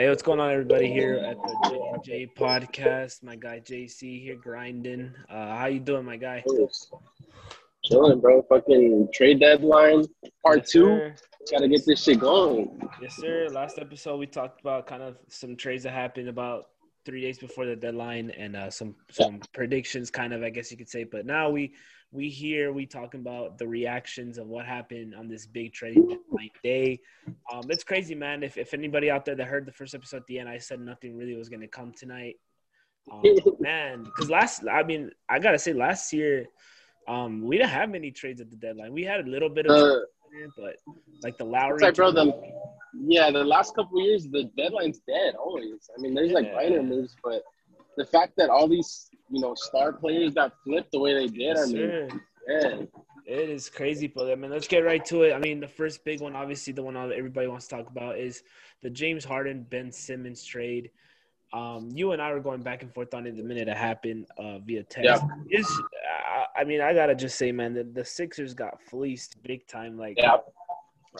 Hey, what's going on, everybody? Here at the JJ podcast, my guy JC here grinding. Uh, how you doing, my guy? Chilling, bro. Fucking trade deadline part yes, two. Got to get this shit going. Yes, sir. Last episode we talked about kind of some trades that happened about three days before the deadline and uh, some some predictions, kind of, I guess you could say. But now we we hear we talking about the reactions of what happened on this big trade day. Um, it's crazy, man. If if anybody out there that heard the first episode at the end, I said nothing really was going to come tonight. Um, man, because last, I mean, I gotta say, last year, um, we didn't have many trades at the deadline. We had a little bit of, uh, but like the Lowry, like, bro, the, yeah, the last couple years, the deadline's dead always. I mean, there's yeah. like minor moves, but the fact that all these you know star players got flipped the way they did. Yes, I mean, yeah. It is crazy, but I mean, let's get right to it. I mean, the first big one, obviously, the one that everybody wants to talk about is the James Harden Ben Simmons trade. Um, you and I were going back and forth on it the minute it happened uh, via text. Yeah. Is I mean, I gotta just say, man, the, the Sixers got fleeced big time. Like, yeah.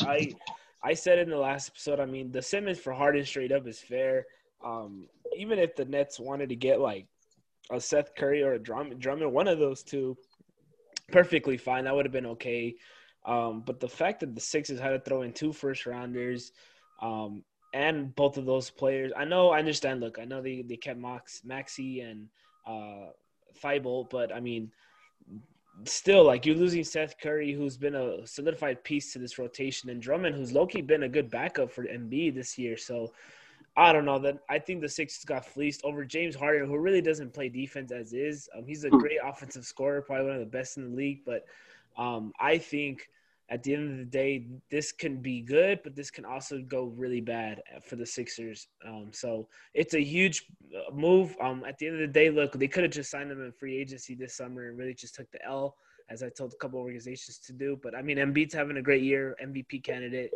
I I said in the last episode, I mean, the Simmons for Harden straight up is fair. Um, even if the Nets wanted to get like a Seth Curry or a Drummond, Drummond one of those two, perfectly fine. That would have been okay. Um, but the fact that the Sixers had to throw in two first rounders, um, and both of those players, I know, I understand. Look, I know they, they kept Max, Maxey and uh, Thybulle, but I mean, still, like you're losing Seth Curry, who's been a solidified piece to this rotation, and Drummond, who's low key been a good backup for Embiid this year. So I don't know. That I think the Sixers got fleeced over James Harden, who really doesn't play defense as is. Um, he's a hmm. great offensive scorer, probably one of the best in the league. But um, I think at the end of the day, this can be good, but this can also go really bad for the Sixers. Um, so it's a huge uh, move. Um, at the end of the day, look, they could have just signed him in free agency this summer and really just took the L, as I told a couple organizations to do. But I mean, Embiid's having a great year, MVP candidate.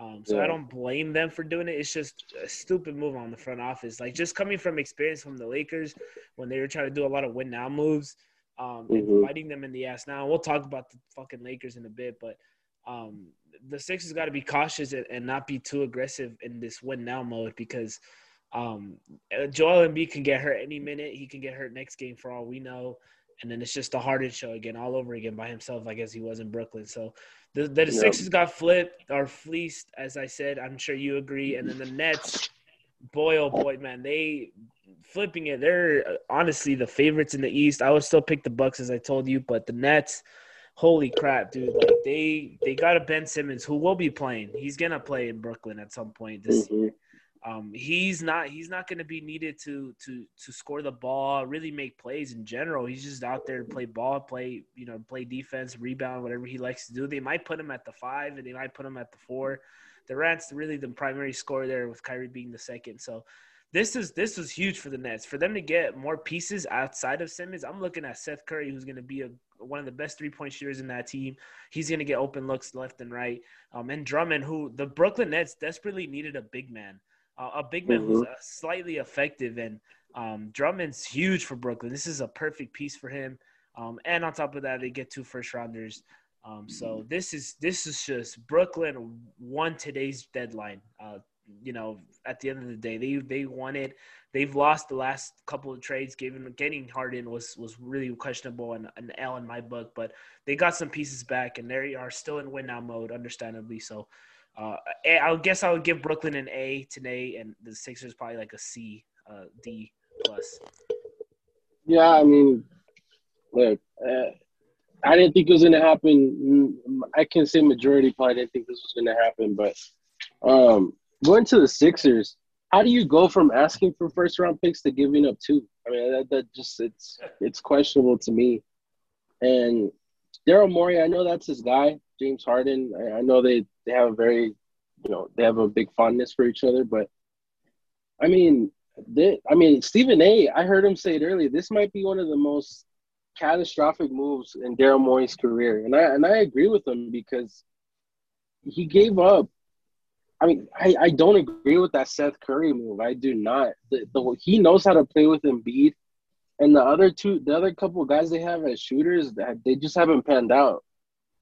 Um, so yeah. I don't blame them for doing it. It's just a stupid move on the front office. Like just coming from experience from the Lakers when they were trying to do a lot of win now moves um, mm-hmm. and fighting them in the ass. Now we'll talk about the fucking Lakers in a bit, but um, the Sixers got to be cautious and, and, not be too aggressive in this win now mode because um, Joel Embiid can get hurt any minute. He can get hurt next game for all we know and then it's just a Harden show again, all over again by himself, like as he was in Brooklyn. So the the, the yep. Sixers got flipped or fleeced, as I said. I'm sure you agree. And then the Nets, boy oh boy, man, they flipping it. They're honestly the favorites in the East. I would still pick the Bucks as I told you, but the Nets, holy crap, dude! Like they they got a Ben Simmons who will be playing. He's gonna play in Brooklyn at some point this mm-hmm. year. Um, he's not he's not going to be needed to to to score the ball, really make plays in general. He's just out there to play ball, play you know, play defense, rebound, whatever he likes to do. They might put him at the five, and they might put him at the four. Durant's really the primary scorer there, with Kyrie being the second. So this is this was huge for the Nets for them to get more pieces outside of Simmons. I'm looking at Seth Curry, who's going to be a one of the best three point shooters in that team. He's going to get open looks left and right. Um, and Drummond, who the Brooklyn Nets desperately needed a big man uh, a big man mm-hmm. who's uh, slightly effective. And um, Drummond's huge for Brooklyn. This is a perfect piece for him. Um, and on top of that, they get two first rounders. Um, so this is this is just Brooklyn won today's deadline. Uh, you know, at the end of the day, they they wanted. They've lost the last couple of trades. Given getting Harden was was really questionable and an L in my book, but they got some pieces back and they are still in win now mode, understandably. So uh, I guess I would give Brooklyn an A today, and the Sixers probably like a C, uh, D plus. Yeah, I mean, look, uh, I didn't think it was to happen. I can say majority probably didn't think this was to happen, but um, going to the Sixers, how do you go from asking for first round picks to giving up two? I mean, that, that just it's it's questionable to me. And Daryl Morey, I know that's his guy. James Harden. I, I know they they have a very, you know, they have a big fondness for each other. But I mean, they, I mean, Stephen A. I heard him say it earlier. This might be one of the most catastrophic moves in Daryl Morey's career, and I and I agree with him because he gave up. I mean, I, I don't agree with that Seth Curry move. I do not. The, the, he knows how to play with Embiid, and the other two, the other couple of guys they have as shooters, that they just haven't panned out.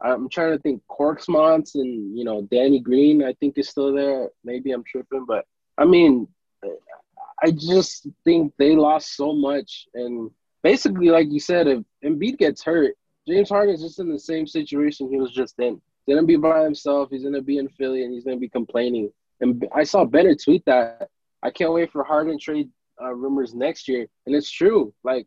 I'm trying to think Korkmaz and you know Danny Green. I think is still there. Maybe I'm tripping, but I mean I just think they lost so much, and basically, like you said, if Embiid gets hurt, James Harden's just in the same situation he was just in. He's gonna be by himself. He's gonna be in Philly, and he's gonna be complaining. And I saw Bennett tweet that I can't wait for Harden trade uh, rumors next year, and it's true. Like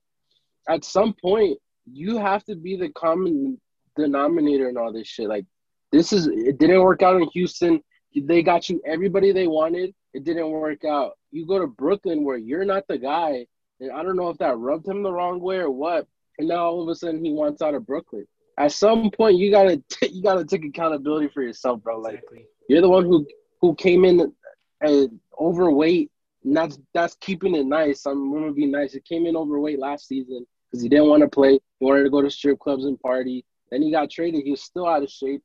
at some point, you have to be the common denominator in all this shit. Like this is it didn't work out in Houston. They got you everybody they wanted. It didn't work out. You go to Brooklyn where you're not the guy, and I don't know if that rubbed him the wrong way or what. And now all of a sudden he wants out of Brooklyn. At some point, you gotta t- you gotta take accountability for yourself, bro. Like exactly. you're the one who who came in uh, overweight. And that's that's keeping it nice. I'm gonna be nice. He came in overweight last season because he didn't want to play. He wanted to go to strip clubs and party. Then he got traded. He was still out of shape,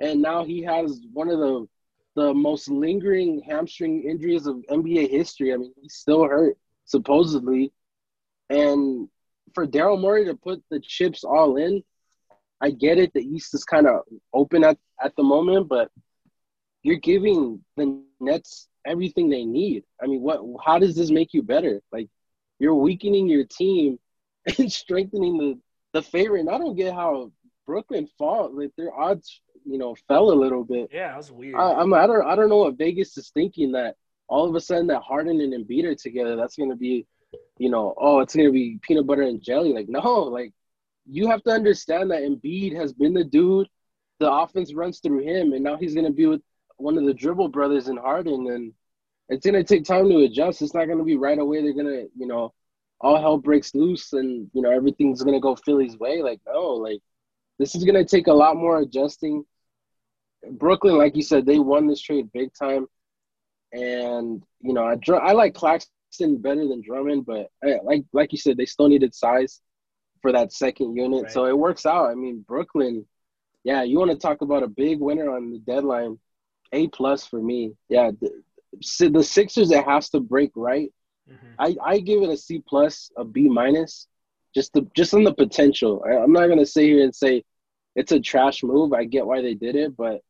and now he has one of the the most lingering hamstring injuries of NBA history. I mean, he's still hurt supposedly, and for Daryl Morey to put the chips all in, I get it. The East is kind of open at at the moment, but you're giving the Nets everything they need. I mean, what? How does this make you better? Like, you're weakening your team and strengthening the the favorite. And I don't get how Brooklyn fought. Like their odds, you know, fell a little bit. Yeah, that was weird. I, I'm, I don't, I don't know what Vegas is thinking that all of a sudden that Harden and Embiid are together. That's gonna be, you know, oh, it's gonna be peanut butter and jelly. Like no, like you have to understand that Embiid has been the dude. The offense runs through him, and now he's gonna be with one of the dribble brothers in Harden, and it's gonna take time to adjust. It's not gonna be right away. They're gonna, you know, all hell breaks loose, and you know everything's gonna go Philly's way. Like no, like this is gonna take a lot more adjusting. Brooklyn, like you said, they won this trade big time, and you know I I like Claxton better than Drummond, but I, like like you said, they still needed size for that second unit, right. so it works out. I mean, Brooklyn, yeah, you want to talk about a big winner on the deadline, A plus for me. Yeah, the, the Sixers it has to break right. Mm-hmm. I I give it a C plus, a B minus, just the just on the potential. I, I'm not gonna sit here and say it's a trash move. I get why they did it, but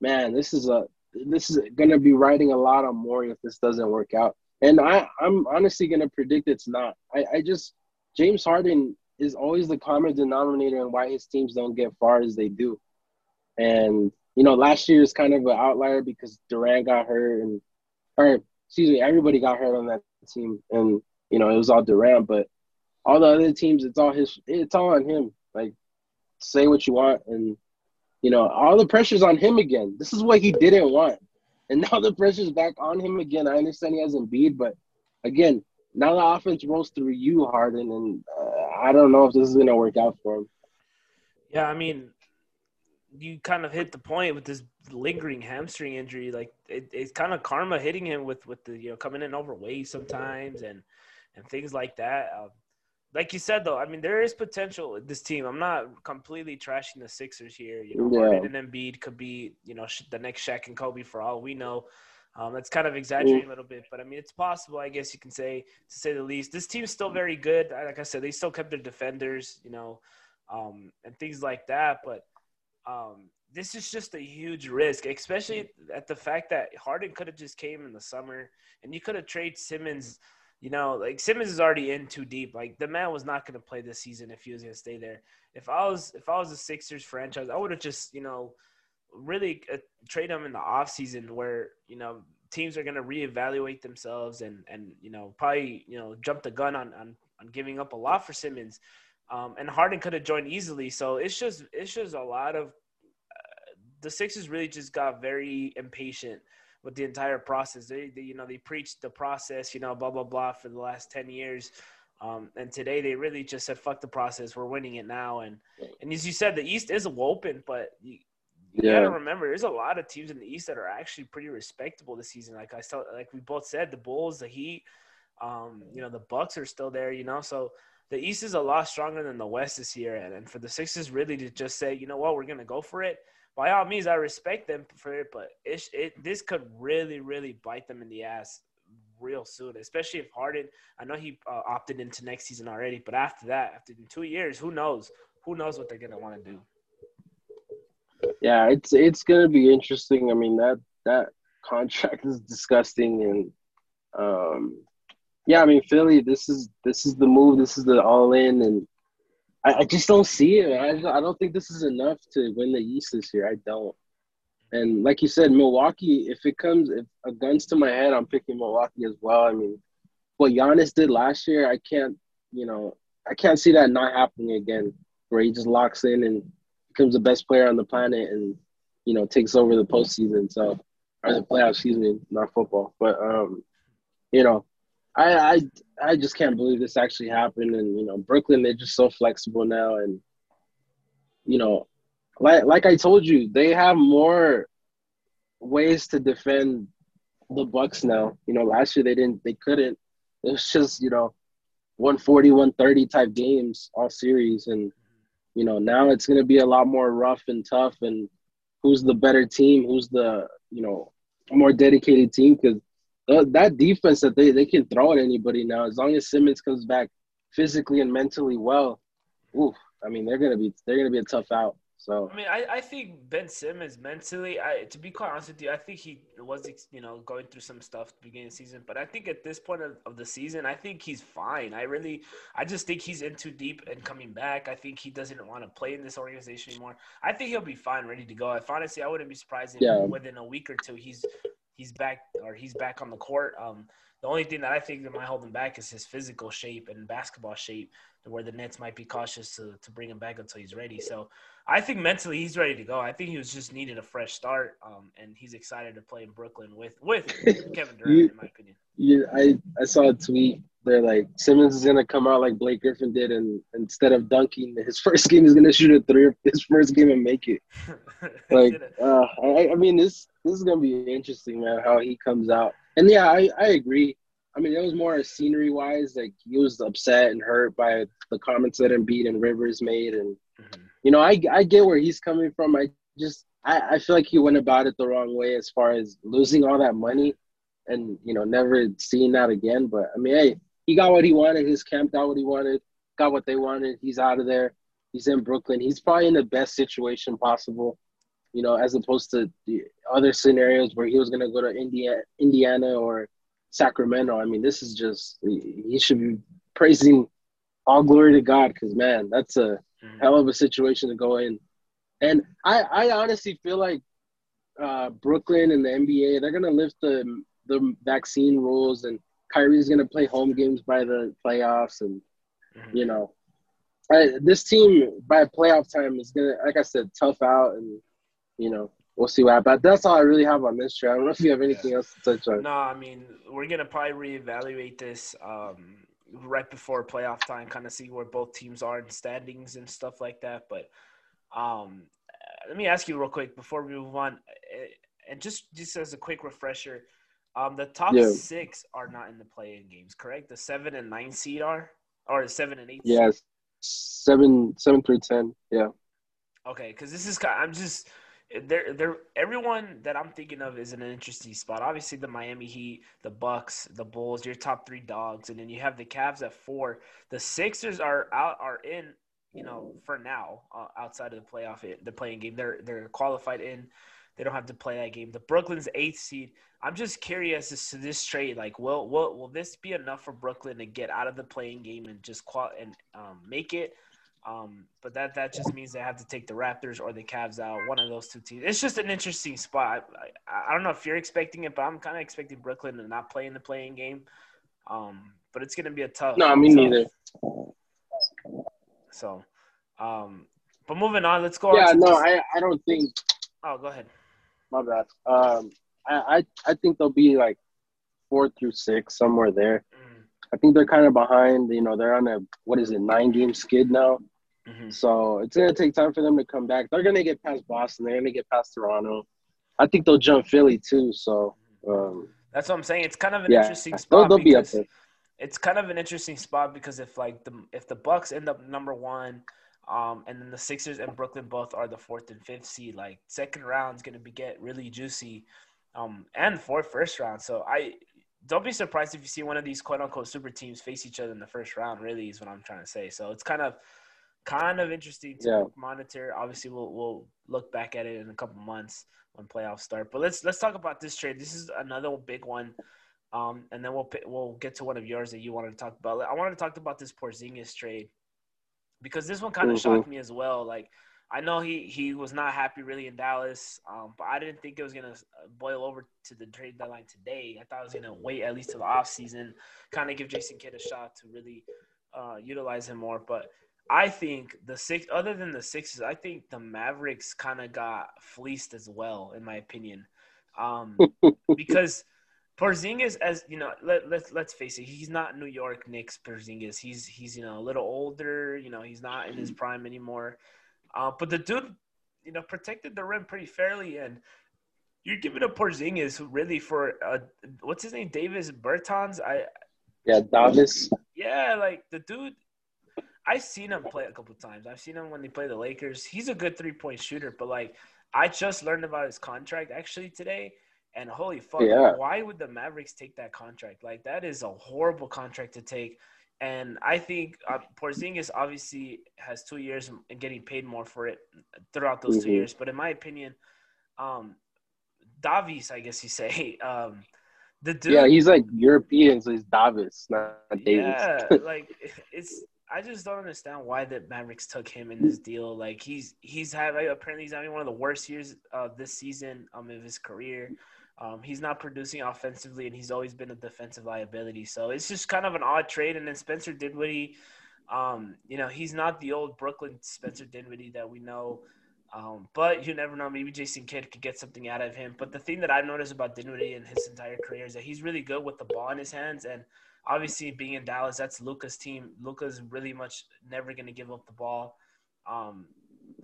man, this is a this is gonna be riding a lot on Morey if this doesn't work out. And I, I'm honestly gonna predict it's not. I, I just James Harden is always the common denominator in why his teams don't get far as they do. And you know, last year is kind of an outlier because Durant got hurt and or excuse me, everybody got hurt on that team and you know, it was all Durant, but all the other teams it's all his it's all on him. Like say what you want, and you know all the pressure's on him again. This is what he didn't want, and now the pressure's back on him again. I understand he has Embiid, but again, now the offense rolls through you, Harden, and uh, I don't know if this is gonna work out for him. Yeah, I mean, you kind of hit the point with this lingering hamstring injury. Like it, it's kind of karma hitting him with with the you know coming in overweight sometimes and and things like that. Um, like you said though, I mean there is potential with this team. I'm not completely trashing the Sixers here. You know, yeah. Harden and Embiid could be you know the next Shaq and Kobe for all we know. Um, that's kind of exaggerating a little bit, but I mean it's possible. I guess you can say to say the least. This team's still very good. Like I said, they still kept their defenders, you know, um, and things like that. But um, this is just a huge risk, especially at the fact that Harden could have just came in the summer, and you could have traded Simmons you know, like Simmons is already in too deep. Like the man was not going to play this season if he was going to stay there. If I was if I was a Sixers franchise, I would have just you know really uh, trade him in the off season where you know teams are going to reevaluate themselves and and you know probably you know jump the gun on on, on giving up a lot for Simmons. Um, and Harden could have joined easily. So it's just it's just a lot of uh, the Sixers really just got very impatient with the entire process. They, they, you know, they preached the process, you know, blah blah blah for the last ten years, um, and today they really just said, "Fuck the process. We're winning it now." And and as you said, the East is open, but you, you yeah. gotta remember, there's a lot of teams in the East that are actually pretty respectable this season. Like I saw, like we both said, the Bulls, the Heat, um, you know, the Bucks are still there. You know, so the East is a lot stronger than the West this year, and, and for the Sixers really to just say, you know what, we're gonna go for it by all means, I respect them for it, but it, it this could really, really bite them in the ass real soon, especially if Harden. I know he uh, opted into next season already, but after that, after two years, who knows? Who knows what they're gonna want to do? Yeah, it's it's gonna be interesting. I mean that that contract is disgusting, and um, Yeah, I mean Philly. This is this is the move. This is the all in, and I, I just don't see it. I I don't think this is enough to win the East this year. I don't. And like you said, Milwaukee. If it comes, if a guns to my head, I'm picking Milwaukee as well. I mean, what Giannis did last year, I can't. You know, I can't see that not happening again, where he just locks in and becomes the best player on the planet, and you know takes over the postseason. So, or the playoffs, excuse me, not football. But um, you know, I I I just can't believe this actually happened. And you know, Brooklyn, they're just so flexible now, and you know, like like I told you, they have more ways to defend the Bucks now. You know, last year they didn't, they couldn't. It was just you know, 140, 130 type games all series, and you know now it's going to be a lot more rough and tough. And who's the better team? Who's the you know more dedicated team? Because that defense that they, they can throw at anybody now, as long as Simmons comes back physically and mentally well, oof, I mean they're gonna be they're gonna be a tough out. So I mean, I, I think Ben Simmons mentally, I to be quite honest with you, I think he was you know going through some stuff at the beginning of the season, but I think at this point of, of the season, I think he's fine. I really, I just think he's in too deep and coming back. I think he doesn't want to play in this organization anymore. I think he'll be fine, ready to go. If honestly, I wouldn't be surprised if Yeah. within a week or two he's he's back or he's back on the court. Um, the only thing that I think that might hold him back is his physical shape and basketball shape, where the Nets might be cautious to, to bring him back until he's ready. So I think mentally he's ready to go. I think he was just needed a fresh start, um, and he's excited to play in Brooklyn with with Kevin Durant, You- in my opinion. yeah, I I saw a tweet. They're like Simmons is gonna come out like Blake Griffin did, and instead of dunking his first game, he's gonna shoot a three his first game and make it. Like, uh, I, I mean, this this is gonna be interesting, man. How he comes out, and yeah, I, I agree. I mean, it was more scenery wise. Like he was upset and hurt by the comments that Embiid and Rivers made, and Mhm. You know, I I get where he's coming from. I just I, I feel like he went about it the wrong way as far as losing all that money, and you know, never seeing that again. But I mean, hey, he got what he wanted. His camp got what he wanted. Got what they wanted. He's out of there. He's in Brooklyn. He's probably in the best situation possible you know, as opposed to the other scenarios where he was going to go to India, Indiana or Sacramento. I mean, this is just he should be praising all glory to God because man, that's a Mhm. hell of a situation to go in. And I, I honestly feel like uh, Brooklyn and the NBA they're gonna lift the the vaccine rules, and Kyrie's gonna play home games by the playoffs, and Mhm. you know, I, this team by playoff time is gonna, like I said, tough out, and you know, we'll see what happens. That's all I really have on this trade. I don't know if you have anything else to touch on. No, I mean we're gonna probably reevaluate this um, right before playoff time, kind of see where both teams are in standings and stuff like that. But um, let me ask you real quick before we move on, uh, and just just as a quick refresher, um, the top Yeah. six are not in the play-in games, correct? The seven and nine seed are, or the seven and eight. Yes, seven, seven through ten. Yeah, Okay, because this is kind. I'm just there. There. Everyone that I'm thinking of is in an interesting spot. Obviously, the Miami Heat, the Bucks, the Bulls, your top three dogs, and then you have the Cavs at four. The Sixers are out. Are in. You know, for now, uh, outside of the playoff, the play-in game, they're they're qualified in. They don't have to play that game. The Brooklyn's eighth seed. I'm just curious as to this trade. Like, will will will this be enough for Brooklyn to get out of the play-in game and just qual and um, make it? Um, but that that just means they have to take the Raptors or the Cavs out. One of those two teams. It's just an interesting spot. I, I, I don't know if you're expecting it, but I'm kind of expecting Brooklyn to not play in the play-in game. Um, but it's gonna be a tough. no, me tough- neither. So, um, but moving on, let's go. Yeah, on to no, this- I, I don't think. Oh, go ahead. My bad. Um, I, I, I think they'll be like four through six somewhere there. Mm, I think they're kind of behind. You know, they're on a what is it, nine game skid now. Mhm. So it's gonna take time for them to come back. They're gonna get past Boston. They're gonna get past Toronto. I think they'll jump Philly too. So um, That's what I'm saying. It's kind of an yeah, interesting they'll, spot they'll be up there. it's kind of an interesting spot because if like the if the Bucks end up number one, um, and then the Sixers and Brooklyn both are the fourth and fifth seed, like second round's gonna be get really juicy, um, and for first round. So I don't be surprised if you see one of these quote unquote super teams face each other in the first round. Really is what I'm trying to say. So it's kind of kind of interesting to Yeah. monitor. Obviously, we'll we'll look back at it in a couple months when playoffs start. But let's let's talk about this trade. This is another big one. Um, and then we'll we'll get to one of yours that you wanted to talk about. I wanted to talk about this Porzingis trade because this one kind of mm-hmm. shocked me as well. Like I know he he was not happy really in Dallas, um, but I didn't think it was gonna uh, boil over to the trade deadline today. I thought it was gonna wait at least to the off season, kind of give Jason Kidd a shot to really uh, utilize him more. But I think the six, other than the Sixers, I think the Mavericks kind of got fleeced as well, in my opinion, um, because Porzingis, as you know, let, let's let's face it, he's not New York Knicks Porzingis. He's he's you know a little older. You know, he's not in his prime anymore. Uh, but the dude, you know, protected the rim pretty fairly, and you're giving up Porzingis really for uh, what's his name, Davis Bertans. I yeah, Davis. Yeah, like the dude. I've seen him play a couple times. I've seen him when they play the Lakers. He's a good three point shooter, but like I just learned about his contract actually today and holy fuck, yeah. why would the Mavericks take that contract? Like that is a horrible contract to take. And I think uh, Porzingis obviously has two years and getting paid more for it throughout those mm-hmm. two years. But in my opinion, um, Davis, I guess you say, um, the dude. Yeah, he's like European, so he's Davis, not Davis. Yeah, like it's. I just don't understand why the Mavericks took him in this deal. Like he's he's had like, apparently he's having one of the worst years uh, this season um, of his career. Um, he's not producing offensively, and he's always been a defensive liability. So it's just kind of an odd trade. And then Spencer Dinwiddie, um, you know, he's not the old Brooklyn Spencer Dinwiddie that we know. Um, but you never know. Maybe Jason Kidd could get something out of him. But the thing that I've noticed about Dinwiddie in his entire career is that he's really good with the ball in his hands. And obviously, being in Dallas, that's Luka's team. Luka's really much never going to give up the ball. Um,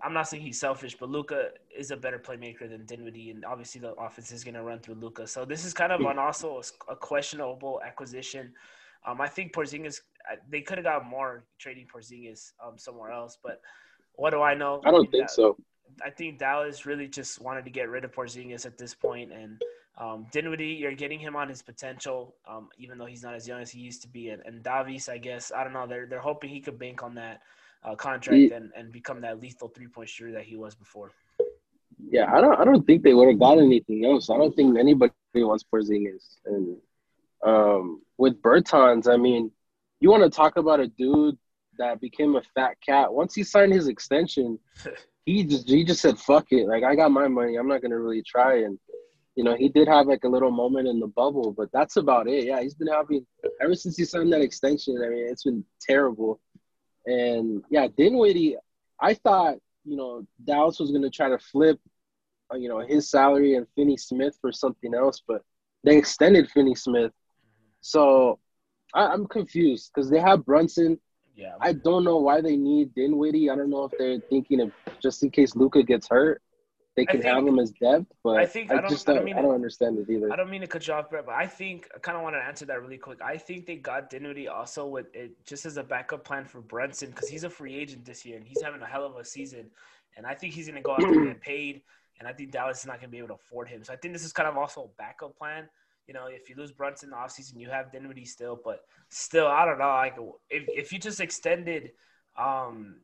I'm not saying he's selfish, but Luka is a better playmaker than Dinwiddie, and obviously the offense is going to run through Luka. So this is kind of an also a questionable acquisition. Um, I think Porzingis they could have got more trading Porzingis um, somewhere else, but what do I know? I don't think that, so. I think Dallas really just wanted to get rid of Porzingis at this point, and um, Dinwiddie, you're getting him on his potential, um, even though he's not as young as he used to be, and, and Davis, I guess I don't know. They're they're hoping he could bank on that uh, contract and, and become that lethal three point shooter that he was before. Yeah, I don't I don't think they would have got anything else. I don't think anybody wants Porzingis. And um, with Bertans, I mean, you want to talk about a dude that became a fat cat. Once he signed his extension, he just he just said fuck it. Like I got my money. I'm not gonna really try. And you know, he did have like a little moment in the bubble, but that's about it. Yeah, he's been having ever since he signed that extension. I mean, it's been terrible. And yeah, Dinwiddie, I thought, you know, Dallas was going to try to flip, uh, you know, his salary and Finney Smith for something else, but they extended Finney Smith. So I, am confused because they have Brunson. Yeah. I don't know why they need Dinwiddie. I don't know if they're thinking of just in case Luka gets hurt they can think, have him as depth, but I think I, I just don't, I, don't, I don't understand it either. I don't mean to cut you off, Brett, but I think I kind of want to answer that really quick. I think they got Dinwiddie also with it just as a backup plan for Brunson because he's a free agent this year and he's having a hell of a season, and I think he's going to go out and get paid, and I think Dallas is not going to be able to afford him. So I think this is kind of also a backup plan. You know, if you lose Brunson in the offseason, you have Dinwiddie still, but still, I don't know. Like if if you just extended, um,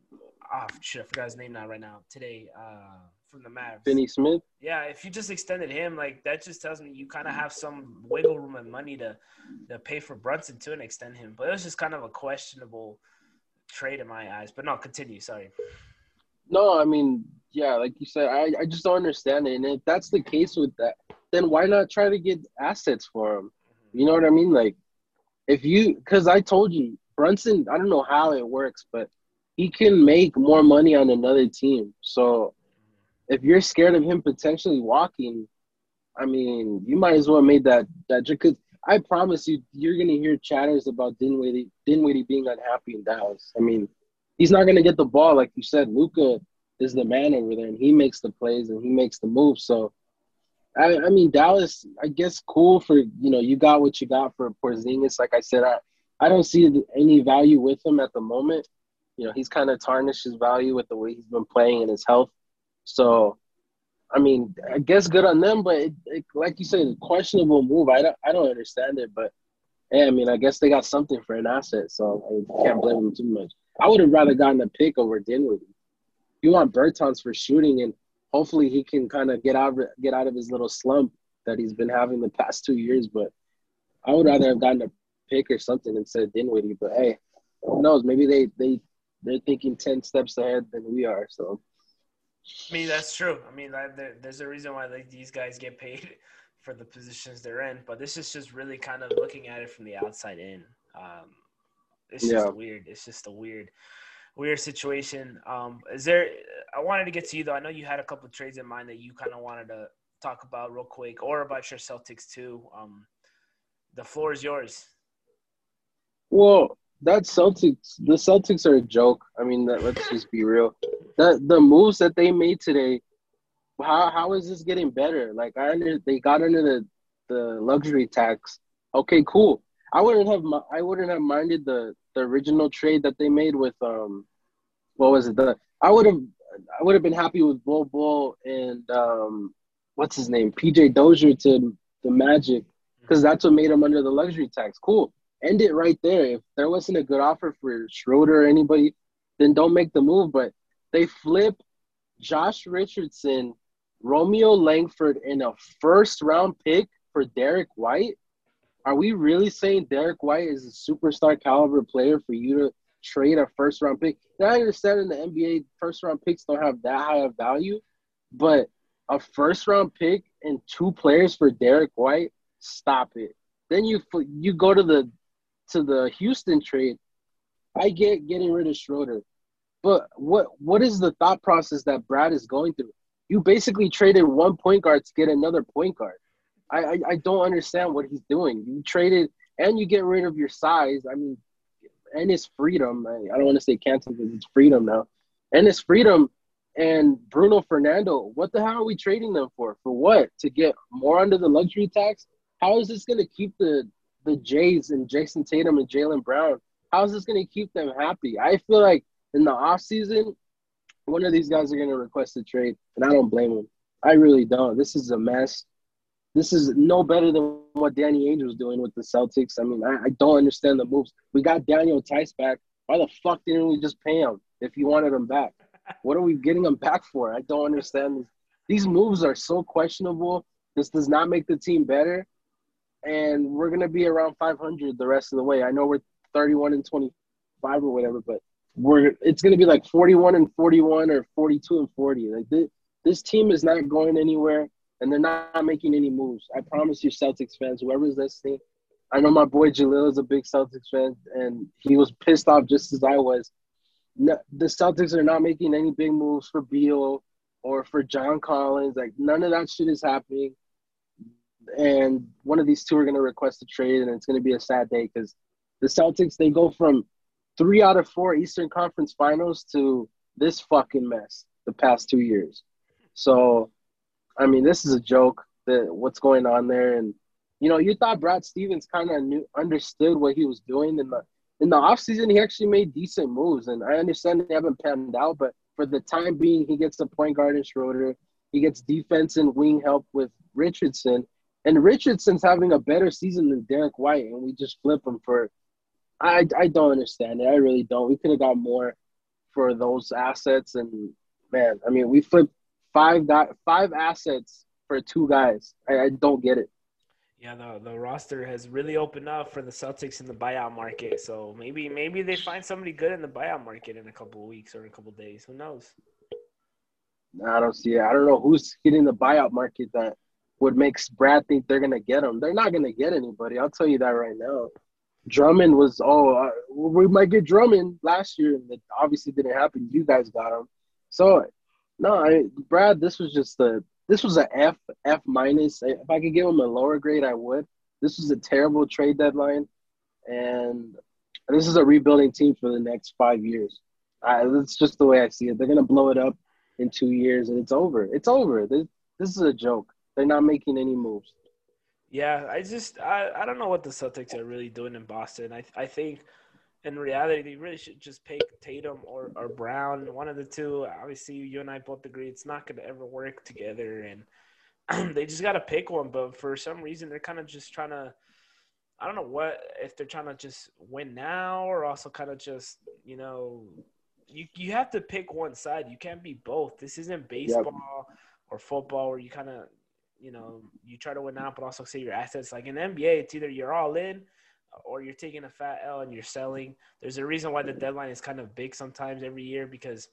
oh shit, I forgot his name now right now today. Uh from the Mavs. Finney Smith. Yeah, if you just extended him, like that just tells me you kind of have some wiggle room and money to to pay for Brunson to and extend him. But it was just kind of a questionable trade in my eyes. But no, continue. Sorry. No, I mean, yeah, like you said, I, I just don't understand it. And if that's the case with that, then why not try to get assets for him? You know what I mean? Like, if you, because I told you, Brunson, I don't know how it works, but he can make more money on another team. So if you're scared of him potentially walking, I mean, you might as well make that that because I promise you, you're gonna hear chatters about Dinwiddie Dinwiddie being unhappy in Dallas. I mean, he's not gonna get the ball like you said. Luka is the man over there, and he makes the plays and he makes the moves. So, I, I mean, Dallas, I guess, cool for you know, you got what you got for Porzingis. Like I said, I I don't see any value with him at the moment. You know, he's kind of tarnished his value with the way he's been playing and his health. So, I mean, I guess good on them, but it, it, like you said, a questionable move. I don't, I don't understand it, but hey, I mean, I guess they got something for an asset, so I can't blame them too much. I would have rather gotten a pick over Dinwiddie. You want Bertans for shooting, and hopefully he can kind of get out get out of his little slump that he's been having the past two years. But I would rather have gotten a pick or something instead of Dinwiddie. But hey, who knows? Maybe they they they're thinking ten steps ahead than we are. So. I mean that's true. I mean there, there's a reason why like these guys get paid for the positions they're in, but this is just really kind of looking at it from the outside in. Um, it's just weird. It's just a weird, weird situation. Um, is there? I wanted to get to you though. I know you had a couple trades in mind that you kind of wanted to talk about real quick, or about your Celtics too. Um, the floor is yours. Well, that Celtics, the Celtics are a joke. I mean, that, let's just be real. That the moves that they made today, how how is this getting better? Like I under they got under the the luxury tax. Okay, cool. I wouldn't have I wouldn't have minded the the original trade that they made with um what was it the I would have I would have been happy with Bol Bol and um what's his name PJ Dozier to the Magic because that's what made him under the luxury tax. Cool, end it right there. If there wasn't a good offer for Schroeder or anybody, then don't make the move. But they flip Josh Richardson, Romeo Langford, in a first round pick for Derrick White. Are we really saying Derrick White is a superstar caliber player for you to trade a first round pick? Now, I understand in the NBA, first round picks don't have that high of value, but a first round pick and two players for Derrick White, stop it. Then you you go to the to the Houston trade. I get getting rid of Schroeder, but what what is the thought process that Brad is going through? You basically traded one point guard to get another point guard. I, I, I don't understand what he's doing. You traded and you get rid of your size. I mean, and Enes Freedom. I, I don't want to say Kanter because it's freedom now, and Enes Freedom and Bruno Fernando. What the hell are we trading them for? For what? To get more under the luxury tax? How is this going to keep the the Jays and Jayson Tatum and Jaylen Brown? How is this going to keep them happy? I feel like in the off season, one of these guys are going to request a trade, and I don't blame them. I really don't. This is a mess. This is no better than what Danny Ainge was doing with the Celtics. I mean, I, I don't understand the moves. We got Daniel Theis back. Why the fuck didn't we just pay him if you wanted him back? What are we getting him back for? I don't understand. These moves are so questionable. This does not make the team better. And we're to be around 500 the rest of the way. I know we're 31 and 25 or whatever, but we're it's to be like 41 and 41 or 42 and 40. Like this, this team is not going anywhere and they're not making any moves. I promise you, Celtics fans, whoever's listening, I know my boy Jalil is a big Celtics fan, and he was pissed off just as I was no, the Celtics are not making any big moves for Beal or for John Collins. Like none of that shit is happening. And one of these two are going to request a trade, and it's going to be a sad day because the Celtics they go from three out of four Eastern Conference Finals to this fucking mess the past two years. So, I mean, this is a joke. That what's going on there, and you know, you thought Brad Stevens kind of knew understood what he was doing in the in the offseason, he actually made decent moves. And I understand they haven't panned out, but for the time being, he gets the point guard in Schroeder. He gets defense and wing help with Richardson. And Richardson's having a better season than Derrick White, and we just flip him for. I, I don't understand it. I really don't. We could have got more for those assets. And man, I mean, we flipped five guy, five assets for two guys. I, I don't get it. Yeah, the the roster has really opened up for the Celtics in the buyout market. So maybe maybe they find somebody good in the buyout market in a couple of weeks or a couple of days. Who knows? I don't see it. I don't know who's hitting the buyout market that would makes Brad think they're gonna get him. They're not gonna get anybody. I'll tell you that right now. Drummond was oh uh, we might get Drummond last year, and it obviously didn't happen. You guys got him. So no, I, Brad, this was just the this was an F, F minus. If I could give him a lower grade, I would. This was a terrible trade deadline, and this is a rebuilding team for the next five years. I, that's just the way I see it. They're gonna blow it up in two years, and it's over. It's over. This, this is a joke. They're not making any moves. Yeah, I just I, I don't know what the Celtics are really doing in Boston. I I think in reality, they really should just pick Tatum or, or Brown, one of the two. Obviously, you and I both agree it's not going to ever work together, and they just got to pick one. But for some reason, they're kind of just trying to. I don't know what if they're trying to just win now, or also kind of just you know, you you have to pick one side. You can't be both. This isn't baseball yep. or football where you kind of you know you try to win out, but also save your assets. Like in the NBA, it's either you're all in or you're taking a fat L and you're selling. There's a reason why the deadline is kind of big sometimes every year because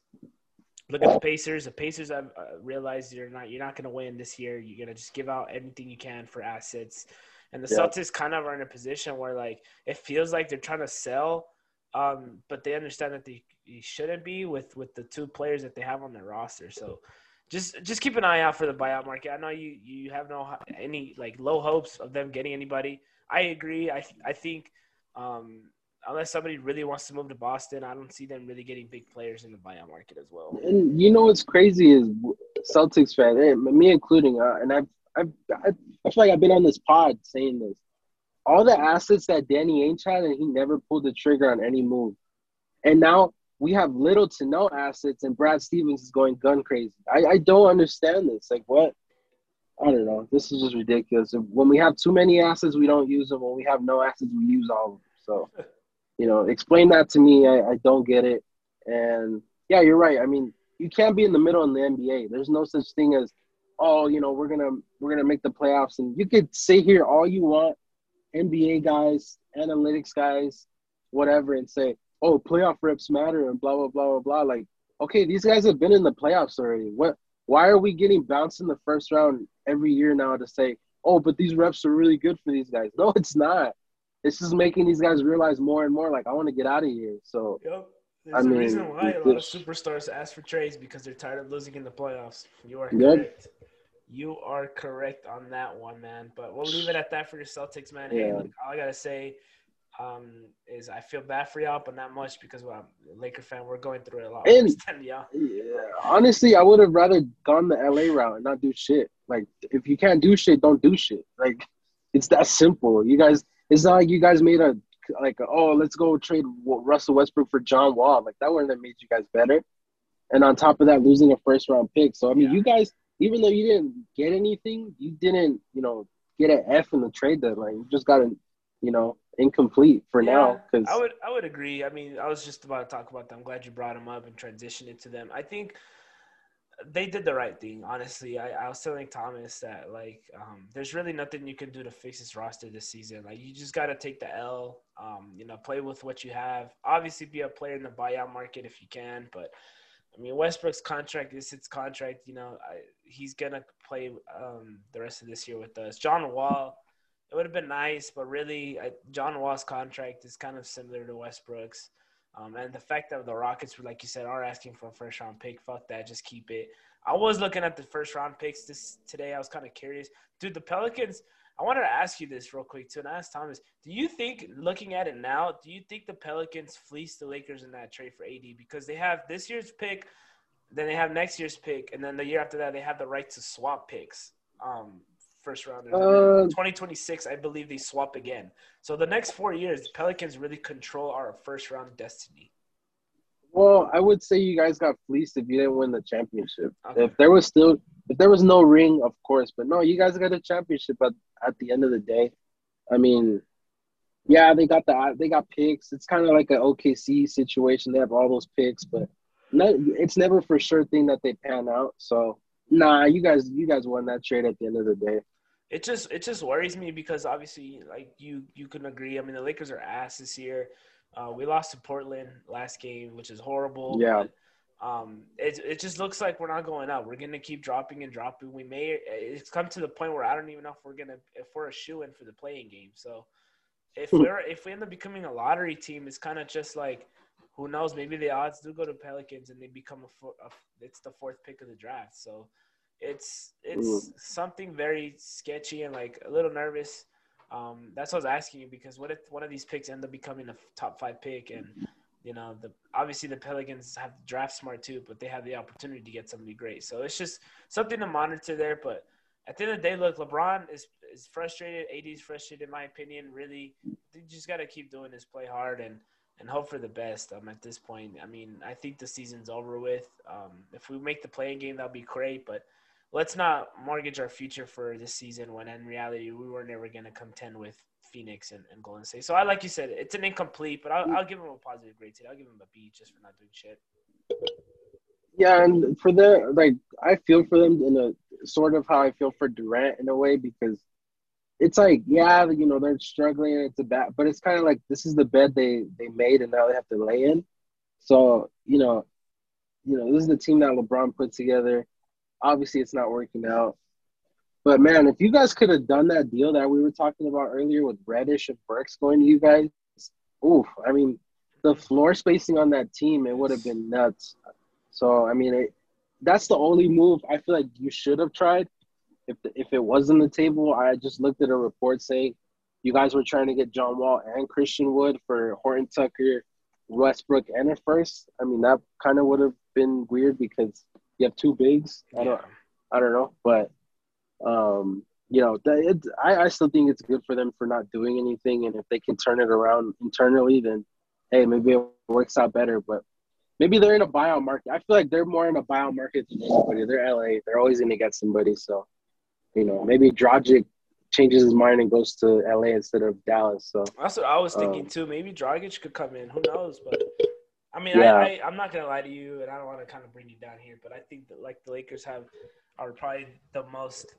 look at the Pacers. The Pacers have uh, realized you're not you're not going to win this year. You're going to just give out everything you can for assets. And the yeah. Celtics kind of are in a position where like it feels like they're trying to sell, um, but they understand that they, they shouldn't be with with the two players that they have on their roster. So just just keep an eye out for the buyout market. I know you you have no any like low hopes of them getting anybody. I agree. I I think um, unless somebody really wants to move to Boston, I don't see them really getting big players in the buyout market as well. And you know what's crazy is Celtics fan, me including, uh, and I've, I've, I feel like I've been on this pod saying this. All the assets that Danny Ainge had, and he never pulled the trigger on any move. And now we have little to no assets, and Brad Stevens is going gun crazy. I, I don't understand this. Like, what? I don't know. This is just ridiculous. When we have too many assets, we don't use them. When we have no assets, we use all of them. So, you know, explain that to me. I, I don't get it. And yeah, you're right. I mean, you can't be in the middle in the NBA. There's no such thing as, oh, you know, we're gonna we're gonna make the playoffs. And you could say here all you want, NBA guys, analytics guys, whatever, and say, oh, playoff reps matter and blah blah blah blah blah. Like, okay, these guys have been in the playoffs already. What? Why are we getting bounced in the first round every year now to say, oh, but these reps are really good for these guys? No, it's not. It's just making these guys realize more and more, like I want to get out of here. So. Yep. There's I mean, a reason why a lot of superstars ask for trades because they're tired of losing in the playoffs. You are correct. You are correct on that one, man. But we'll leave it at that for your Celtics, man. Yeah. Hey, look, all I gotta say um, is I feel bad for y'all, but not much because well, I'm a Laker fan. We're going through it a lot. And y'all. Yeah, honestly, I would have rather gone the LA route and not do shit. Like, if you can't do shit, don't do shit. Like, it's that simple. You guys, it's not like you guys made a like, a, oh, let's go trade Russell Westbrook for John Wall. Like, that wouldn't have made you guys better. And on top of that, losing a first round pick. So I mean, yeah. you guys, even though you didn't get anything, you didn't, you know, get an F in the trade deadline. You just got to, you know, incomplete for yeah, now. Because I would I would agree. I mean, I was just about to talk about them. I'm glad you brought them up and transitioned into them. I think they did the right thing. Honestly, I, I was telling Thomas that like um, there's really nothing you can do to fix this roster this season. Like you just got to take the L. Um, you know, play with what you have. Obviously, be a player in the buyout market if you can, but. I mean, Westbrook's contract is its contract. You know, I, he's gonna play um, the rest of this year with us. John Wall, it would have been nice, but really, I, John Wall's contract is kind of similar to Westbrook's. Um, and the fact that the Rockets, like you said, are asking for a first round pick, fuck that, just keep it. I was looking at the first round picks this today. I was kind of curious, dude. The Pelicans. I wanted to ask you this real quick too, and I asked Thomas. Do you think, looking at it now, do you think the Pelicans fleece the Lakers in that trade for AD because they have this year's pick, then they have next year's pick, and then the year after that they have the right to swap picks. Um, first rounders. Uh, 2026, I believe they swap again. So the next four years, the Pelicans really control our first round destiny. Well, I would say you guys got fleeced if you didn't win the championship. Okay. If there was still, if there was no ring, of course, but no, you guys got a championship at, at the end of the day. I mean, yeah, they got the they got picks. It's kind of like an OKC situation. They have all those picks, but not, it's never for sure thing that they pan out. So, nah, you guys, you guys won that trade at the end of the day it just it just worries me because obviously like you you can agree. I mean the Lakers are ass this year. Uh, we lost to Portland last game, which is horrible. Yeah. But, um, it it just looks like we're not going up. We're gonna keep dropping and dropping. We may it's come to the point where I don't even know if we're gonna if we're a shoe in for the play-in game. So if hmm. we're if we end up becoming a lottery team, it's kind of just like who knows? Maybe the odds do go to Pelicans and they become a, a it's the fourth pick of the draft. So it's it's Ooh. something very sketchy and like a little nervous. Um, that's what I was asking you because what if one of these picks end up becoming a top five pick and you know the obviously the Pelicans have draft smart too, but they have the opportunity to get somebody great. So it's just something to monitor there. But at the end of the day, look, LeBron is is frustrated. AD is frustrated, in my opinion. Really, you just got to keep doing this, play hard, and and hope for the best. Um, at this point, I mean, I think the season's over with. Um, if we make the play-in game, that'll be great, but let's not mortgage our future for this season when in reality we were never going to contend with Phoenix and, and, Golden State. So I like you said, it's an incomplete, but I'll, I'll give him a positive grade today. I'll give him a B just for not doing shit. Yeah, and for the like, I feel for them in a sort of how I feel for Durant in a way because it's like, yeah, you know, they're struggling. It's a bad, but it's kind of like this is the bed they they made, and now they have to lay in. So you know, you know, this is the team that LeBron put together. Obviously, it's not working out. But man, if you guys could have done that deal that we were talking about earlier with Reddish and Burks going to you guys, oof! I mean, the floor spacing on that team it would have been nuts. So I mean, it, that's the only move I feel like you should have tried. If the, if it was on the table, I just looked at a report saying you guys were trying to get John Wall and Christian Wood for Horton Tucker, Westbrook, and a first. I mean, that kind of would have been weird because you have two bigs. I don't, I don't know, but um, you know, it, I, I still think it's good for them for not doing anything, and if they can turn it around internally, then hey, maybe it works out better. But maybe they're in a buyout market. I feel like they're more in a buyout market than anybody. They're LA. They're always going to get somebody. So, you know, maybe Dragic changes his mind and goes to LA instead of Dallas. So that's what I was thinking um, too. Maybe Dragic could come in. Who knows? But I mean, yeah. I, I, am not gonna lie to you, and I don't want to kind of bring you down here, but I think that like the Lakers have are probably the most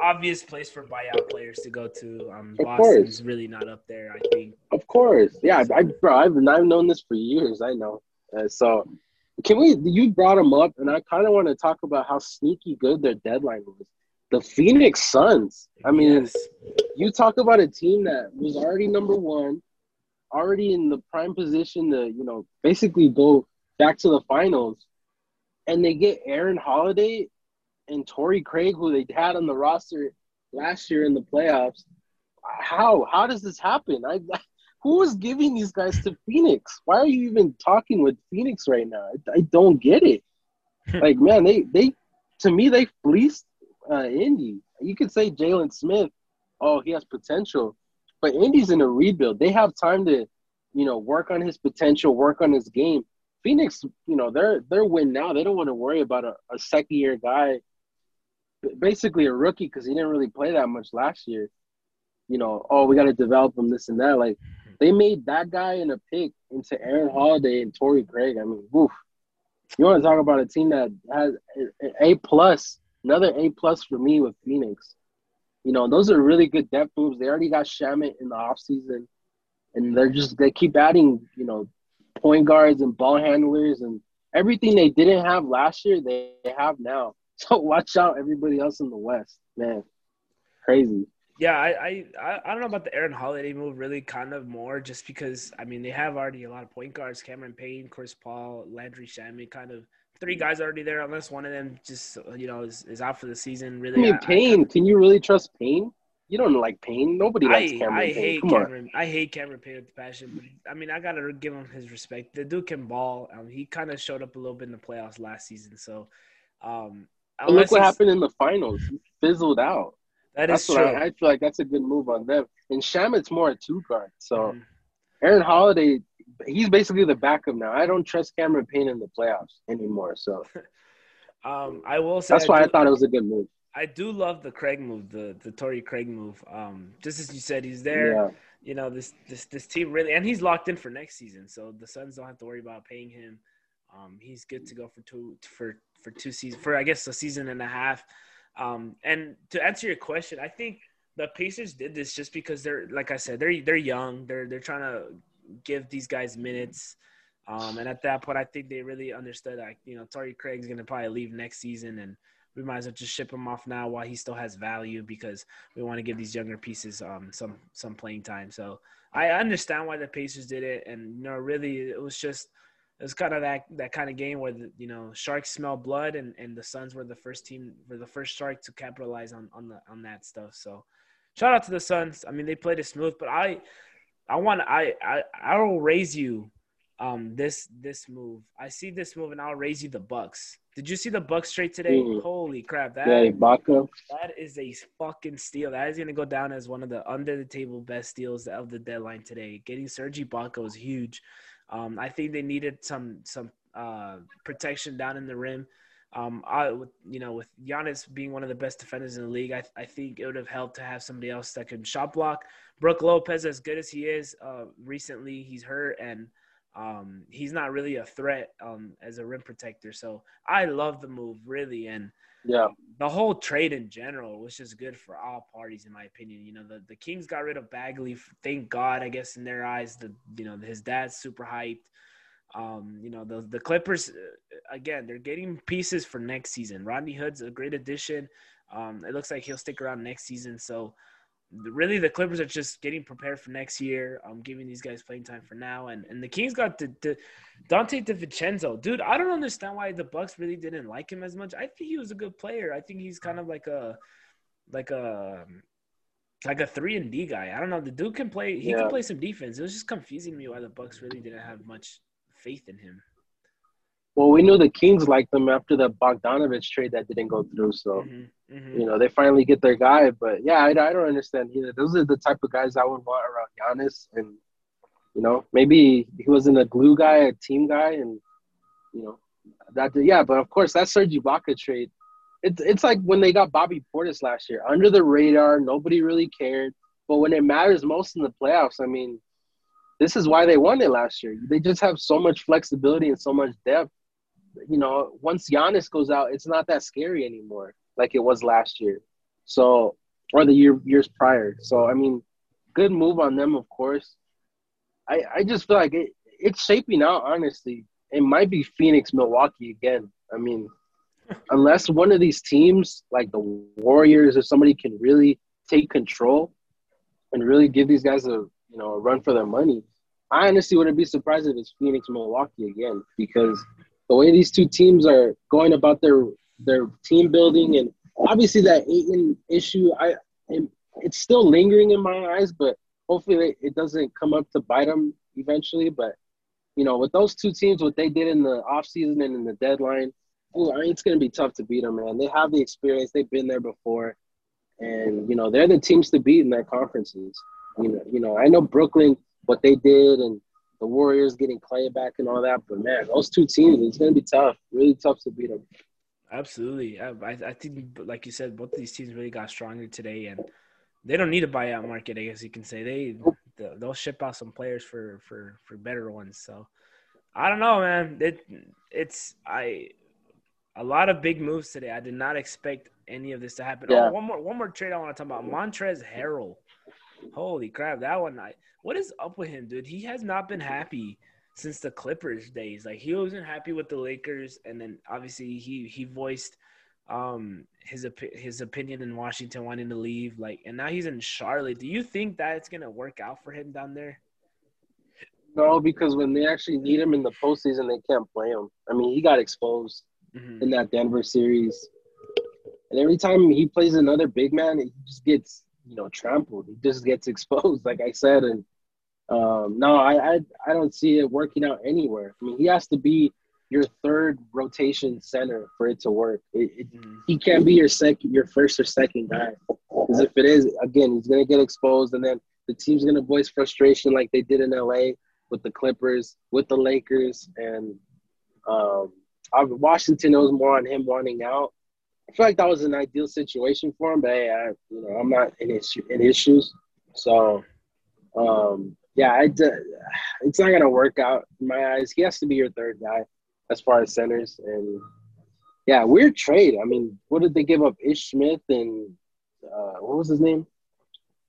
obvious place for buyout players to go to. Um, of Boston's course. really not up there, I think. Of course, yeah, I, bro, I've I've known this for years. I know. Uh, so, can we? You brought them up, and I kind of want to talk about how sneaky good their deadline was. The Phoenix Suns. I mean, yes. you talk about a team that was already number one, already in the prime position to you know basically go back to the finals, and they get Aaron Holiday and Torrey Craig, who they had on the roster last year in the playoffs. How how does this happen? I, who is giving these guys to Phoenix? Why are you even talking with Phoenix right now? I, I don't get it. like man, they they to me they fleeced uh, Indy. You could say Jalen Smith, oh he has potential, but Indy's in a rebuild. They have time to, you know, work on his potential, work on his game. Phoenix, you know, they're they're win now. They don't want to worry about a, a second year guy basically a rookie because he didn't really play that much last year. You know, oh, we got to develop him, this and that. Like they made that guy in a pick into Aaron Holiday and Torrey Craig. I mean, woof. You want to talk about a team that has A plus, another A plus for me with Phoenix. You know, those are really good depth moves. They already got Shamet in the offseason, and they're just they keep adding, you know, point guards and ball handlers and everything they didn't have last year, they have now. So watch out, everybody else in the West, man. Crazy. Yeah, I, I I don't know about the Aaron Holiday move really kind of more just because I mean they have already a lot of point guards, Cameron Payne, Chris Paul, Landry Shamet, kind of three guys already there unless one of them just you know is, is out for the season. Really, I mean Payne, I, I, can you really trust Payne? You don't like Payne. Nobody likes Cameron I Payne. hate Come Cameron. On. I hate Cameron Payne with passion. But I mean, I gotta give him his respect. The dude can ball. Um, he kind of showed up a little bit in the playoffs last season. So, um, look what happened in the finals. He fizzled out. That that's is true. I, I, feel like that's a good move on them. And Shamet's more a two guard. So mm. Aaron Holiday, he's basically the backup now. I don't trust Cameron Payne in the playoffs anymore. So um, I will say that's why I, do, I thought it was a good move. I do love the Craig move, the the Torrey Craig move. Um, just as you said, he's there. Yeah. You know this this this team really, and he's locked in for next season, so the Suns don't have to worry about paying him. Um, he's good to go for two for for two seasons for I guess a season and a half. Um, and to answer your question, I think the Pacers did this just because they're like I said, they're they're young. They're they're trying to give these guys minutes. Um, and at that point, I think they really understood that you know Torrey Craig's going to probably leave next season, and we might as well just ship him off now while he still has value because we want to give these younger pieces um, some some playing time. So I understand why the Pacers did it, and you know really it was just it was kind of that that kind of game where the, you know sharks smell blood and, and the Suns were the first team were the first shark to capitalize on on the on that stuff. So shout out to the Suns. I mean they played it smooth, but I I want I I I will raise you um this this move. I see this move and I'll raise you the Bucks. Did you see the Bucks straight today? Mm. Holy crap! That yeah, Ibaka. that is a fucking steal. That is gonna go down as one of the under the table best steals of the deadline today. Getting Serge Ibaka was huge. Um, I think they needed some some uh, protection down in the rim. Um, I, you know, with Giannis being one of the best defenders in the league, I, I think it would have helped to have somebody else that can shot block. Brook Lopez, as good as he is, uh, recently he's hurt, and Um, he's not really a threat um, as a rim protector. So I love the move really, and Yeah. the whole trade in general was just good for all parties, in my opinion. You know, the, the Kings got rid of Bagley. Thank God, I guess, in their eyes. The you know his dad's super hyped. Um, you know the the Clippers uh, again. They're getting pieces for next season. Rodney Hood's a great addition. Um, it looks like he'll stick around next season. So really, the Clippers are just getting prepared for next year. Um, giving these guys playing time for now. And and the Kings got the, the Donte DiVincenzo, dude. I don't understand why the Bucks really didn't like him as much. I think he was a good player. I think he's kind of like a like a like a three and D guy. I don't know. The dude can play. He Yeah. can play some defense. It was just confusing me why the Bucks really didn't have much faith in him. Well, we knew the Kings liked them after the Bogdanovich trade that didn't go through. So, Mhm, mhm. you know, they finally get their guy. But yeah, I, I don't understand either. Those are the type of guys I would want around Giannis. And, you know, maybe he wasn't a glue guy, a team guy. And, you know, that, yeah, but of course, that Serge Ibaka trade, it's, it's like when they got Bobby Portis last year. Under the radar, nobody really cared. But when it matters most in the playoffs, I mean, this is why they won it last year. They just have so much flexibility and so much depth. You know, once Giannis goes out, it's not that scary anymore, like it was last year. So, or the year years prior. So, I mean, good move on them, of course. I I just feel like it, it's shaping out. Honestly, it might be Phoenix, Milwaukee again. I mean, unless one of these teams, like the Warriors or somebody, can really take control and really give these guys a you know a run for their money. I honestly wouldn't be surprised if it's Phoenix, Milwaukee again because the way these two teams are going about their their team building and obviously that Ayton issue, I it- it's still lingering in my eyes, but hopefully it doesn't come up to bite them eventually. But you know, with those two teams, what they did in the offseason and in the deadline, ooh, I mean, it's going to be tough to beat them, man. They have the experience; they've been there before, and you know they're the teams to beat in their conferences. You know, you know, I know Brooklyn what they did and the Warriors getting Clay back and all that, but man, those two teams, it's going to be tough, really tough to beat them. Absolutely. I, I think, like you said, both of these teams really got stronger today, and they don't need a buyout market. I guess you can say they they'll they'll ship out some players for for for better ones. So I don't know, man. It it's I a lot of big moves today. I did not expect any of this to happen. Oh, yeah. Oh, one more one more trade I want to talk about. Montrez Harrell. Holy crap, that one! I, what is up with him, dude? He has not been happy since the Clippers days. Like he wasn't happy with the Lakers, and then obviously he he voiced um his opi- his opinion in Washington wanting to leave. Like, and now he's in Charlotte. Do you think that's gonna work out for him down there? No, because when they actually need him in the postseason, they can't play him. I mean, he got exposed Mhm. in that Denver series, and every time he plays another big man, he just gets you know trampled. He just gets exposed, like I said. And um, no, I, I I don't see it working out anywhere. I mean, he has to be your third rotation center for it to work. It, it, Mhm. he can't be your second, your first or second guy. Because if it is, again, he's gonna get exposed, and then the team's gonna voice frustration like they did in LA with the Clippers, with the Lakers, and um, I- Washington. It was more on him wanting out. I feel like that was an ideal situation for him, but hey, I, you know, I'm not in his in his shoes, so um, yeah, I, it's not gonna work out in my eyes. He has to be your third guy as far as centers, and yeah, weird trade. I mean, what did they give up? Ish Smith and uh, what was his name?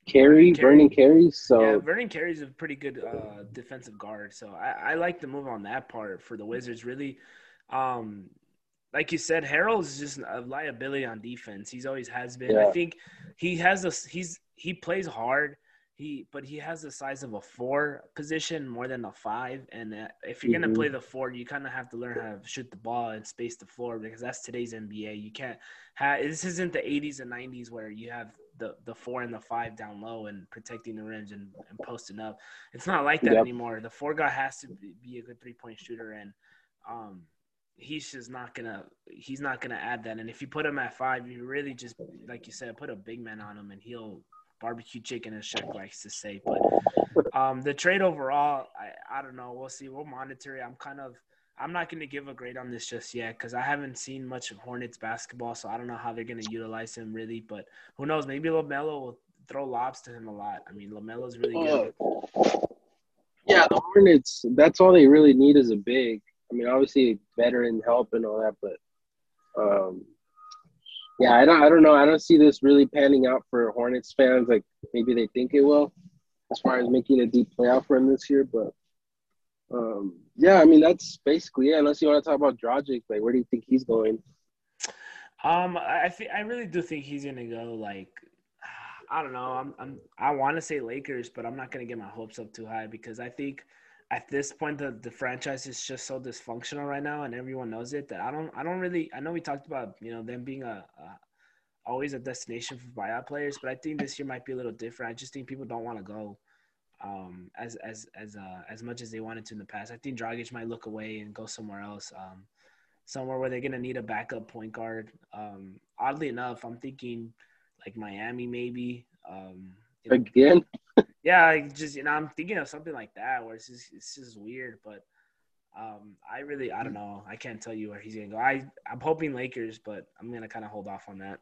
Carey, Carey. Vernon Carey. So Yeah, Vernon Carey's a pretty good uh, defensive guard, so I, I like the move on that part for the Wizards. Really, um, like you said, Harrell's just a liability on defense. He's always has been. I think he has a he's he plays hard. He but he has the size of a four position more than a five. And uh, if you're gonna Mhm. play the four, you kind of have to learn how to shoot the ball and space the floor because that's today's NBA. You can't have this isn't the 80s and 90s where you have the the four and the five down low and protecting the rims and, and posting up. It's not like that Yep. anymore. The four guy has to be be a good three point shooter and um he's just not gonna he's not gonna add that. And if you put him at five, you really just like you said, put a big man on him and he'll barbecue chicken as Shaq likes to say. But um the trade overall, I, I don't know. We'll see. We'll monitor it. I'm kind of I'm not going to give a grade on this just yet because I haven't seen much of Hornets basketball, so I don't know how they're going to utilize him really. But who knows? Maybe LaMelo will throw lobs to him a lot. I mean, LaMelo's really good. Uh, yeah, the Hornets, that's all they really need is a big. I mean, obviously veteran help and all that, but um, yeah, I don't, I don't know. I don't see this really panning out for Hornets fans like maybe they think it will, as far as making a deep playoff run this year. But um, yeah, I mean that's basically it. Unless you want to talk about Dragic, like where do you think he's going? Um, I think I really do think he's gonna go like I don't know. I'm, I'm I want to say Lakers, but I'm not gonna get my hopes up too high because I think at this point the, the franchise is just so dysfunctional right now, and everyone knows it. That I don't I don't really I know we talked about you know them being a, a always a destination for buyout players, but I think this year might be a little different. I just think people don't want to go um, as as as uh, as much as they wanted to in the past. I think Dragic might look away and go somewhere else, um, somewhere where they're gonna need a backup point guard. Um, oddly enough, I'm thinking like Miami maybe. Um, Again? Yeah, I just you know I'm thinking of something like that where it's just it's just weird, but um, I really I don't know. I can't tell you where he's gonna go. I I'm hoping Lakers, but I'm gonna kind of hold off on that.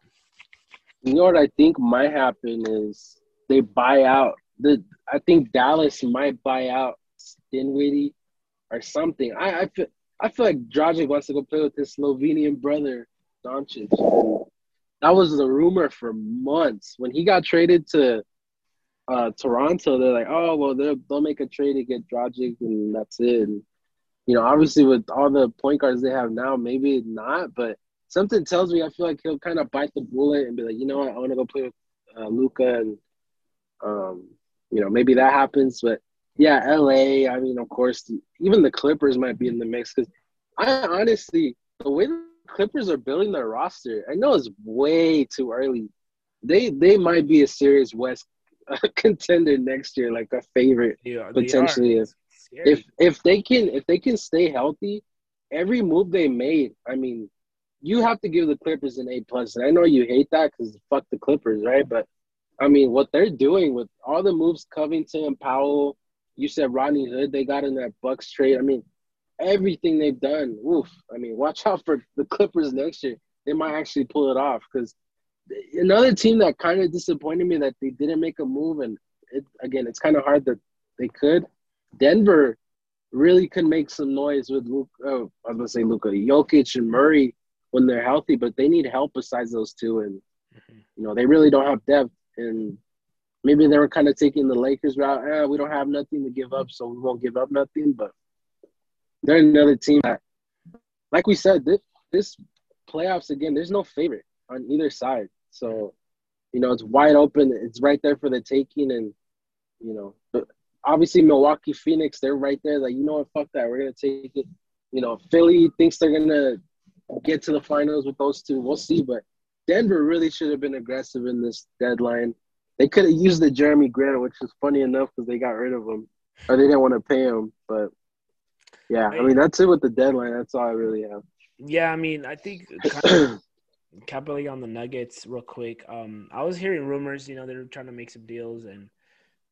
You know what I think might happen is they buy out the. I think Dallas might buy out Dinwiddie or something. I I feel I feel like Dragic wants to go play with his Slovenian brother Doncic that was the rumor for months. When he got traded to uh, Toronto, they're like, oh well, they'll they'll make a trade to get Dragic, and that's it. And, you know, obviously with all the point guards they have now, maybe not, but something tells me I feel like he'll kind of bite the bullet and be like, you know what, I want to go play with uh, Luka, and um, you know, maybe that happens. But yeah, LA. I mean, of course, even the Clippers might be in the mix because I honestly, the way the Clippers are building their roster. I know it's way too early. They they might be a serious West uh, contender next year, like a favorite yeah, potentially. If, if if they can if they can stay healthy, every move they made, I mean, you have to give the Clippers an A plus. And I know you hate that because fuck the Clippers, right? But I mean, what they're doing with all the moves, Covington, Powell, you said Rodney Hood, they got in that Bucks trade. I mean, everything they've done. Oof. I mean, watch out for the Clippers next year. They might actually pull it off because another team that kind of disappointed me that they didn't make a move, and it, again, it's kind of hard that they could. Denver really could make some noise with Luke. Oh, I was gonna say Luka, Jokic, and Murray when they're healthy, but they need help besides those two, and mm-hmm. you know they really don't have depth. And maybe they were kind of taking the Lakers route. Eh, we don't have nothing to give up, so we won't give up nothing. But they're another team that, like we said, this, this playoffs again. There's no favorite on either side, so you know it's wide open. It's right there for the taking, and you know, obviously Milwaukee, Phoenix, they're right there. Like you know what, fuck that, we're gonna take it. You know, Philly thinks they're gonna get to the finals with those two. We'll see, but Denver really should have been aggressive in this deadline. They could have used the Jerami Grant, which is funny enough because they got rid of him, or they didn't want to pay him. But yeah, I mean that's it with the deadline. That's all I really have. Yeah, I mean I think capitally on the Nuggets real quick. Um, I was hearing rumors, you know, they were trying to make some deals, and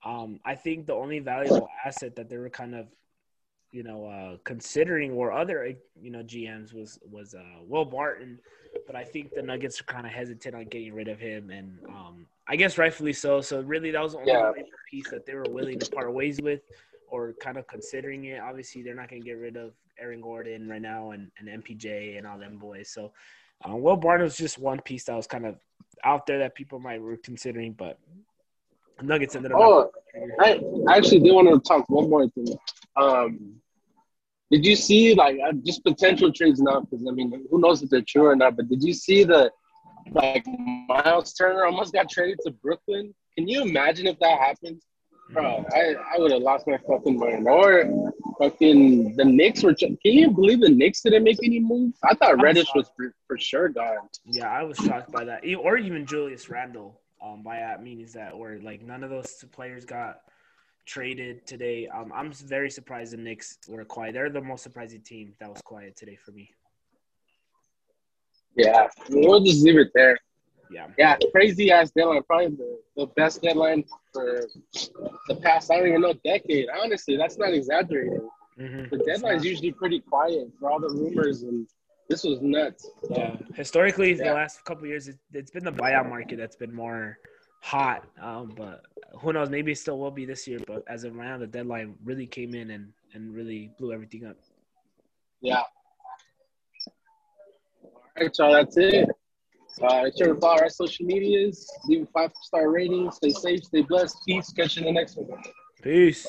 um, I think the only valuable asset that they were kind of, you know, uh, considering were other, you know, GMs was was uh, Will Barton, but I think the Nuggets are kind of hesitant on getting rid of him, and um, I guess rightfully so. So really, that was the only yeah. piece that they were willing to part ways with or kind of considering it. Obviously, they're not going to get rid of Aaron Gordon right now and, and MPJ and all them boys. So, uh, Will Barton was just one piece that was kind of out there that people might were considering, but Nuggets ended up. Oh, I, I actually did want to talk one more thing. Um, did you see like uh, just potential trades now? Because I mean, who knows if they're true or not? But did you see the like Myles Turner almost got traded to Brooklyn? Can you imagine if that happens? Bro, I, I would have lost my fucking mind. Or fucking the Knicks were. Can you believe the Knicks didn't make any moves? I thought Reddish was for, for sure gone. Yeah, I was shocked by that. Or even Julius Randle. Um, by that means that where like none of those players got traded today. Um, I'm very surprised the Knicks were quiet. They're the most surprising team that was quiet today for me. Yeah, we'll just leave it there. Yeah. Yeah, crazy ass deadline. Probably the, the best deadline for the past, I don't even know, decade. Honestly, that's not exaggerating. Mm-hmm. The deadline's usually pretty quiet for all the rumors, and this was nuts. Yeah. Historically, yeah. the last couple years, it, has been the buyout market that's been more hot. Um, but who knows? Maybe it still will be this year. But as of right now, the deadline really came in and and really blew everything up. Yeah. All right, so that's it. Uh, make sure to follow our social medias, leave a five star rating, stay safe, stay blessed. Peace. Catch you in the next one. Peace.